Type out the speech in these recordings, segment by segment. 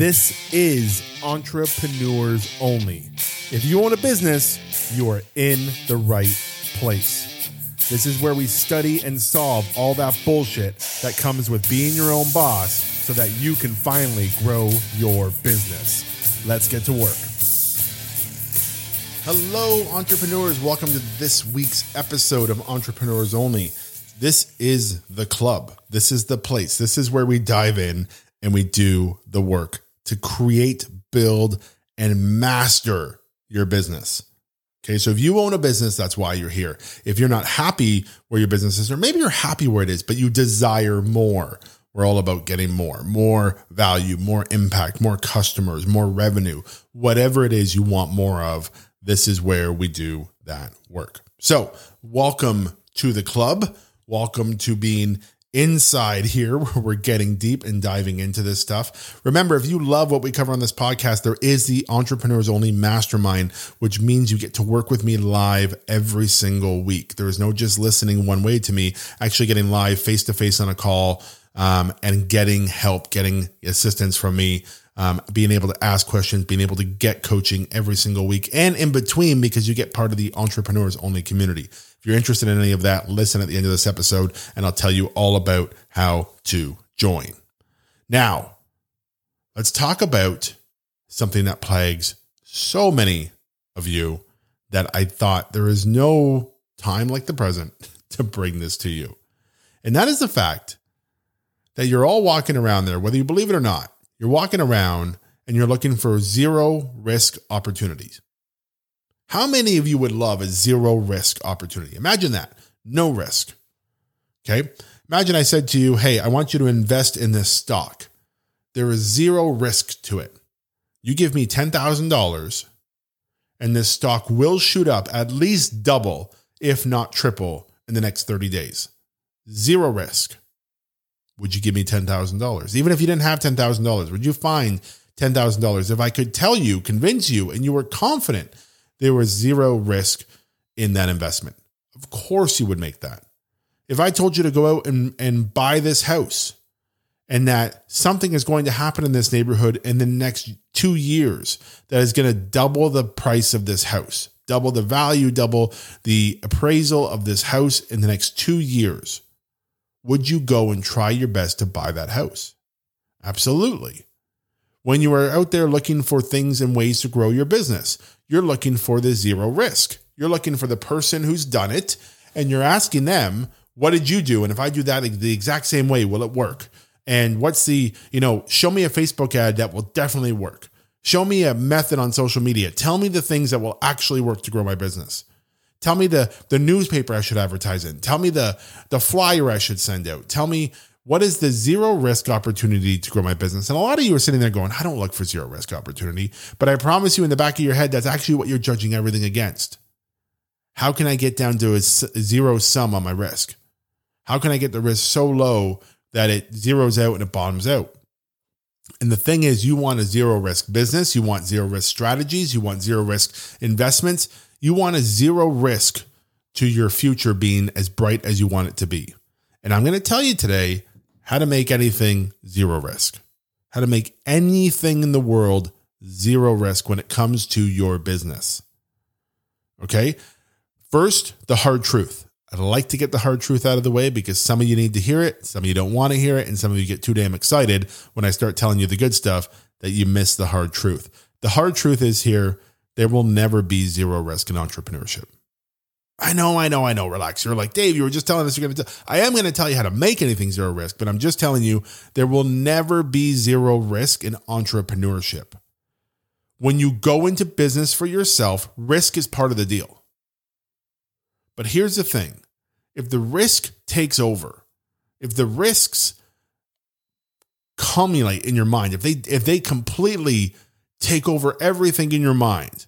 This is Entrepreneurs Only. If you own a business, you are in the right place. This is where we study and solve all that bullshit that comes with being your own boss so that you can finally grow your business. Let's get to work. Hello, entrepreneurs. Welcome to this week's episode of Entrepreneurs Only. This is the club. This is the place. This is where we dive in and we do the work to create, build, and master your business. Okay, so if you own a business, that's why you're here. If you're not happy where your business is, or maybe you're happy where it is, but you desire more, we're all about getting more, more value, more impact, more customers, more revenue, whatever it is you want more of. This is where we do that work. So, welcome to the club. Welcome to being inside here where we're getting deep and diving into this stuff. Remember, if you love what we cover on this podcast, there is the Entrepreneurs Only Mastermind, which means you get to work with me live every single week. There is no just listening one way to me, actually getting live face to face on a call um, and getting help, getting assistance from me. Um, being able to ask questions, being able to get coaching every single week and in between because you get part of the entrepreneurs only community. If you're interested in any of that, listen at the end of this episode and I'll tell you all about how to join. Now, let's talk about something that plagues so many of you that I thought there is no time like the present to bring this to you. And that is the fact that you're all walking around there, whether you believe it or not, you're walking around and you're looking for zero risk opportunities. How many of you would love a zero risk opportunity? Imagine that. No risk. Okay. Imagine I said to you, Hey, I want you to invest in this stock. There is zero risk to it. You give me $10,000 and this stock will shoot up at least double, if not triple, in the next 30 days. Zero risk. Would you give me $10,000? Even if you didn't have $10,000, would you find $10,000 if I could tell you, convince you, and you were confident there was zero risk in that investment. Of course, you would make that. If I told you to go out and, and buy this house and that something is going to happen in this neighborhood in the next two years that is going to double the price of this house, double the value, double the appraisal of this house in the next two years, would you go and try your best to buy that house? Absolutely. When you are out there looking for things and ways to grow your business, you're looking for the zero risk. You're looking for the person who's done it and you're asking them, what did you do? And if I do that the exact same way, will it work? And what's the, you know, show me a Facebook ad that will definitely work. Show me a method on social media. Tell me the things that will actually work to grow my business. Tell me the the newspaper I should advertise in. Tell me the the flyer I should send out. Tell me what is the zero risk opportunity to grow my business? And a lot of you are sitting there going, I don't look for zero risk opportunity. But I promise you in the back of your head, that's actually what you're judging everything against. How can I get down to a zero sum on my risk? How can I get the risk so low that it zeroes out and it bottoms out? And the thing is, you want a zero risk business, you want zero risk strategies, you want zero risk investments, you want a zero risk to your future being as bright as you want it to be. And I'm going to tell you today how to make anything zero risk, how to make anything in the world zero risk when it comes to your business. Okay. First, the hard truth. I'd like to get the hard truth out of the way because some of you need to hear it, some of you don't want to hear it, and some of you get too damn excited when I start telling you the good stuff that you miss the hard truth. The hard truth is here there will never be zero risk in entrepreneurship. I know, I know, I know. Relax. You're like, Dave, you were just telling us you're going to tell. I am going to tell you how to make anything zero risk, but I'm just telling you there will never be zero risk in entrepreneurship. When you go into business for yourself, risk is part of the deal. But here's the thing if the risk takes over, if the risks cumulate in your mind, if they if they completely take over everything in your mind,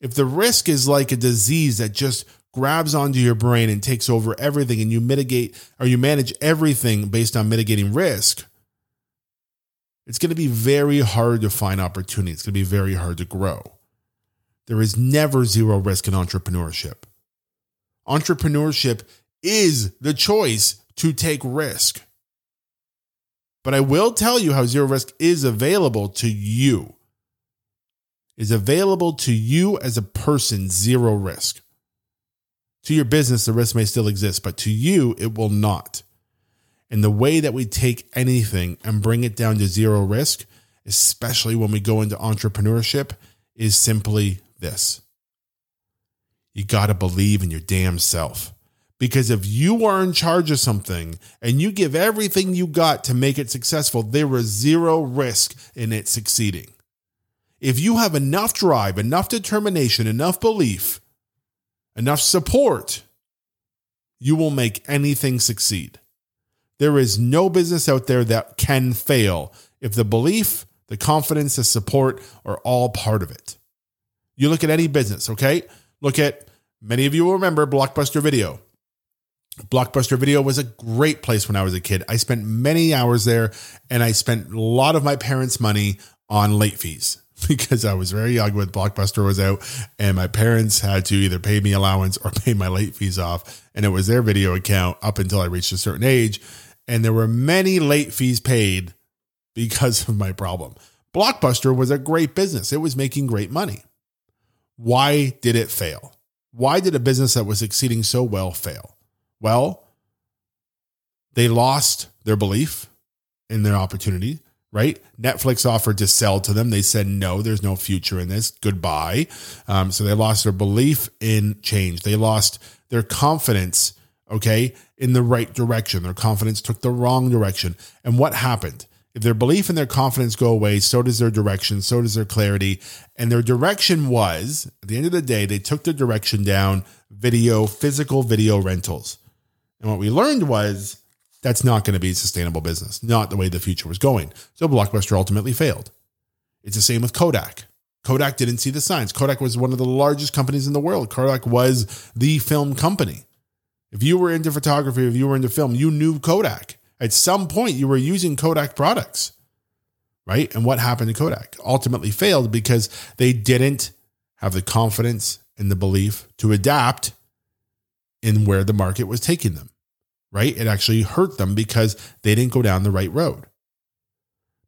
if the risk is like a disease that just grabs onto your brain and takes over everything and you mitigate or you manage everything based on mitigating risk, it's going to be very hard to find opportunity. It's going to be very hard to grow. There is never zero risk in entrepreneurship. Entrepreneurship is the choice to take risk. But I will tell you how zero risk is available to you. Is available to you as a person, zero risk. To your business, the risk may still exist, but to you, it will not. And the way that we take anything and bring it down to zero risk, especially when we go into entrepreneurship, is simply this you got to believe in your damn self. Because if you are in charge of something and you give everything you got to make it successful, there is zero risk in it succeeding. If you have enough drive, enough determination, enough belief, enough support, you will make anything succeed. There is no business out there that can fail if the belief, the confidence, the support are all part of it. You look at any business, okay? Look at many of you will remember Blockbuster Video. Blockbuster Video was a great place when I was a kid. I spent many hours there and I spent a lot of my parents' money on late fees because I was very young when Blockbuster was out and my parents had to either pay me allowance or pay my late fees off. And it was their video account up until I reached a certain age. And there were many late fees paid because of my problem. Blockbuster was a great business, it was making great money. Why did it fail? Why did a business that was succeeding so well fail? Well, they lost their belief in their opportunity, right? Netflix offered to sell to them. They said, no, there's no future in this. Goodbye. Um, so they lost their belief in change. They lost their confidence, okay, in the right direction. Their confidence took the wrong direction. And what happened? If their belief and their confidence go away, so does their direction, so does their clarity. And their direction was, at the end of the day, they took the direction down video, physical video rentals. And what we learned was that's not going to be a sustainable business, not the way the future was going. So Blockbuster ultimately failed. It's the same with Kodak. Kodak didn't see the signs. Kodak was one of the largest companies in the world. Kodak was the film company. If you were into photography, if you were into film, you knew Kodak. At some point, you were using Kodak products, right? And what happened to Kodak? Ultimately failed because they didn't have the confidence and the belief to adapt in where the market was taking them, right? It actually hurt them because they didn't go down the right road.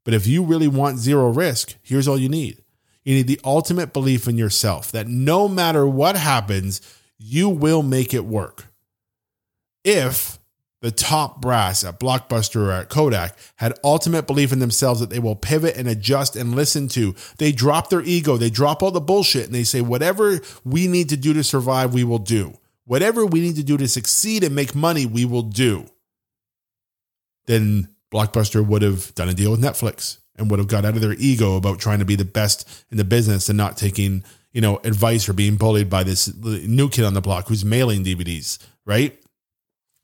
But if you really want zero risk, here's all you need. You need the ultimate belief in yourself that no matter what happens, you will make it work. If the top brass at Blockbuster or at Kodak had ultimate belief in themselves that they will pivot and adjust and listen to. They drop their ego, they drop all the bullshit, and they say, whatever we need to do to survive, we will do. Whatever we need to do to succeed and make money, we will do. Then Blockbuster would have done a deal with Netflix and would have got out of their ego about trying to be the best in the business and not taking, you know, advice or being bullied by this new kid on the block who's mailing DVDs, right?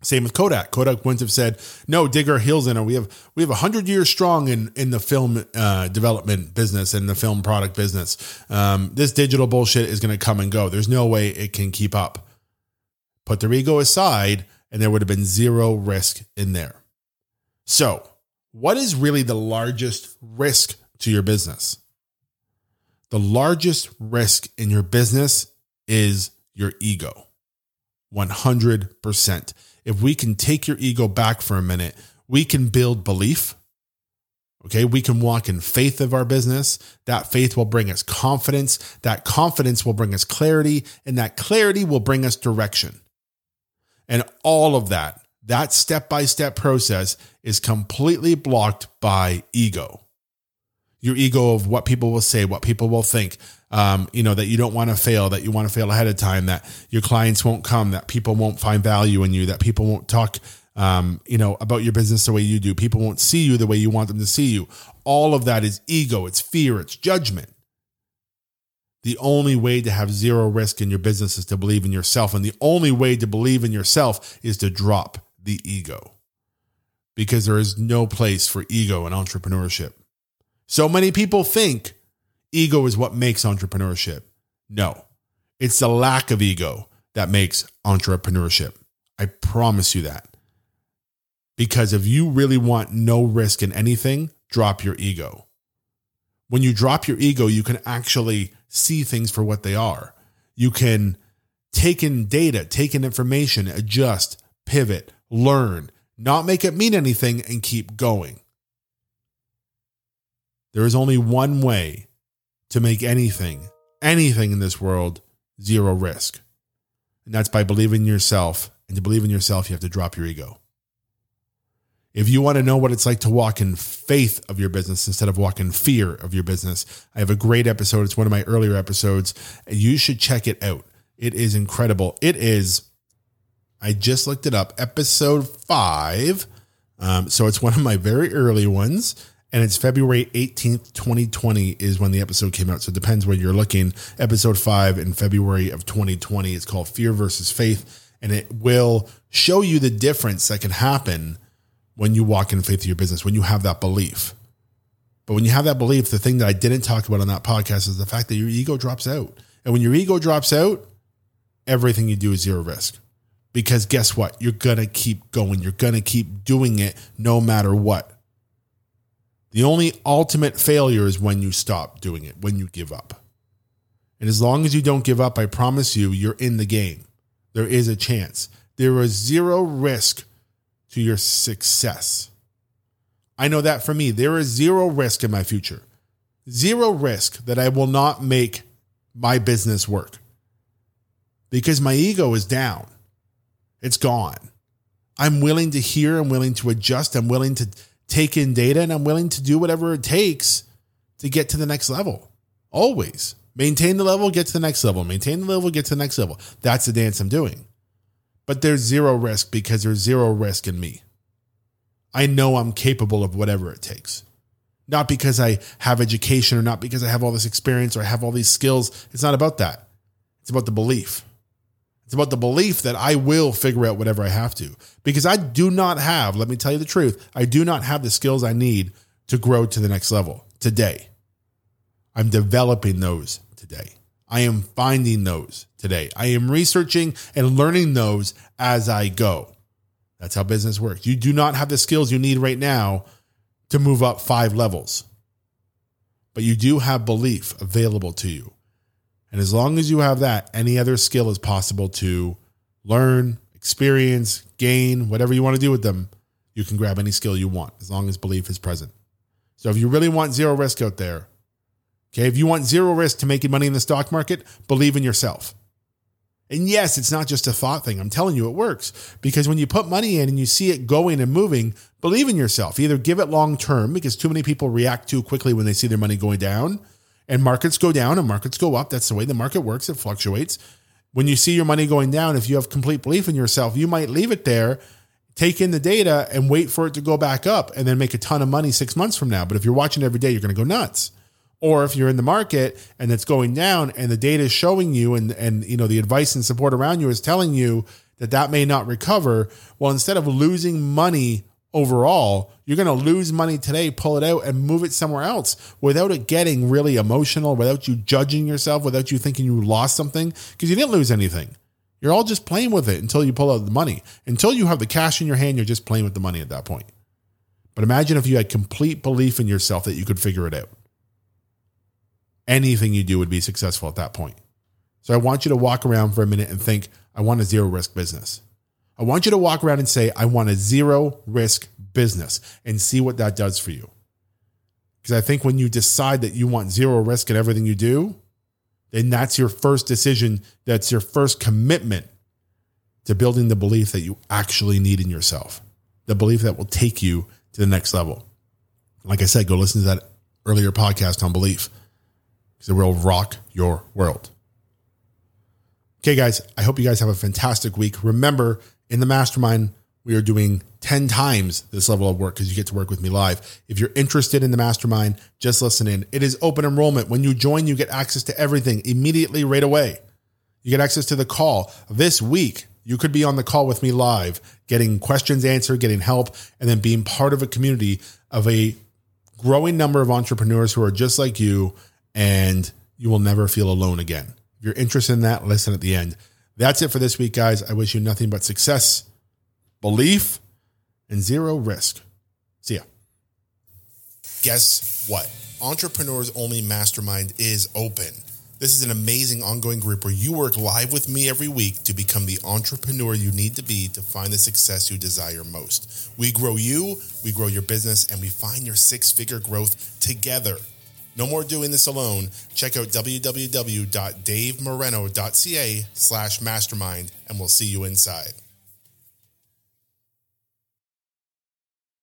Same with Kodak. Kodak wouldn't have said, "No, dig our heels in." Or we have we have hundred years strong in in the film uh, development business and the film product business. Um, this digital bullshit is going to come and go. There's no way it can keep up. Put their ego aside, and there would have been zero risk in there. So, what is really the largest risk to your business? The largest risk in your business is your ego. 100% if we can take your ego back for a minute, we can build belief. Okay, we can walk in faith of our business. That faith will bring us confidence. That confidence will bring us clarity, and that clarity will bring us direction. And all of that, that step by step process is completely blocked by ego. Your ego of what people will say, what people will think, um, you know, that you don't want to fail, that you want to fail ahead of time, that your clients won't come, that people won't find value in you, that people won't talk, um, you know, about your business the way you do. People won't see you the way you want them to see you. All of that is ego, it's fear, it's judgment. The only way to have zero risk in your business is to believe in yourself. And the only way to believe in yourself is to drop the ego because there is no place for ego in entrepreneurship. So many people think ego is what makes entrepreneurship. No, it's the lack of ego that makes entrepreneurship. I promise you that. Because if you really want no risk in anything, drop your ego. When you drop your ego, you can actually see things for what they are. You can take in data, take in information, adjust, pivot, learn, not make it mean anything, and keep going. There is only one way to make anything, anything in this world, zero risk. And that's by believing in yourself. And to believe in yourself, you have to drop your ego. If you want to know what it's like to walk in faith of your business instead of walk in fear of your business, I have a great episode. It's one of my earlier episodes. You should check it out. It is incredible. It is, I just looked it up, episode five. Um, so it's one of my very early ones. And it's February 18th, 2020 is when the episode came out. So it depends when you're looking. Episode five in February of 2020. It's called Fear versus Faith. And it will show you the difference that can happen when you walk in faith in your business, when you have that belief. But when you have that belief, the thing that I didn't talk about on that podcast is the fact that your ego drops out. And when your ego drops out, everything you do is zero risk. Because guess what? You're going to keep going. You're going to keep doing it no matter what. The only ultimate failure is when you stop doing it, when you give up. And as long as you don't give up, I promise you, you're in the game. There is a chance. There is zero risk to your success. I know that for me, there is zero risk in my future. Zero risk that I will not make my business work because my ego is down. It's gone. I'm willing to hear, I'm willing to adjust, I'm willing to take in data, and I'm willing to do whatever it takes to get to the next level. Always maintain the level, get to the next level, maintain the level, get to the next level. That's the dance I'm doing but there's zero risk because there's zero risk in me. I know I'm capable of whatever it takes. Not because I have education or not because I have all this experience or I have all these skills. It's not about that. It's about the belief. It's about the belief that I will figure out whatever I have to. Because I do not have, let me tell you the truth, I do not have the skills I need to grow to the next level today. I'm developing those today. I am finding those today. I am researching and learning those as I go. That's how business works. You do not have the skills you need right now to move up five levels, but you do have belief available to you. And as long as you have that, any other skill is possible to learn, experience, gain, whatever you want to do with them. You can grab any skill you want as long as belief is present. So if you really want zero risk out there, Okay. If you want zero risk to making money in the stock market, believe in yourself. And yes, it's not just a thought thing. I'm telling you, it works because when you put money in and you see it going and moving, believe in yourself. Either give it long term because too many people react too quickly when they see their money going down and markets go down and markets go up. That's the way the market works. It fluctuates. When you see your money going down, if you have complete belief in yourself, you might leave it there, take in the data and wait for it to go back up and then make a ton of money six months from now. But if you're watching every day, you're going to go nuts or if you're in the market and it's going down and the data is showing you and and you know the advice and support around you is telling you that that may not recover well instead of losing money overall you're going to lose money today pull it out and move it somewhere else without it getting really emotional without you judging yourself without you thinking you lost something because you didn't lose anything. You're all just playing with it until you pull out the money. Until you have the cash in your hand you're just playing with the money at that point. But imagine if you had complete belief in yourself that you could figure it out anything you do would be successful at that point. So I want you to walk around for a minute and think, I want a zero risk business. I want you to walk around and say, I want a zero risk business and see what that does for you. Because I think when you decide that you want zero risk in everything you do, then that's your first decision. That's your first commitment to building the belief that you actually need in yourself, the belief that will take you to the next level. Like I said, go listen to that earlier podcast on belief because it will rock your world. Okay, guys, I hope you guys have a fantastic week. Remember, in the mastermind, we are doing 10 times this level of work because you get to work with me live. If you're interested in the mastermind, just listen in. It is open enrollment. When you join, you get access to everything immediately right away. You get access to the call this week. You could be on the call with me live, getting questions answered, getting help, and then being part of a community of a growing number of entrepreneurs who are just like you and you will never feel alone again. If you're interested in that, listen at the end. That's it for this week, guys. I wish you nothing but success, belief, and zero risk. See ya. Guess what? Entrepreneurs Only Mastermind is open. This is an amazing ongoing group where you work live with me every week to become the entrepreneur you need to be to find the success you desire most. We grow you, we grow your business, and we find your six figure growth together. No more doing this alone. Check out www.davemoreno.ca slash mastermind and we'll see you inside.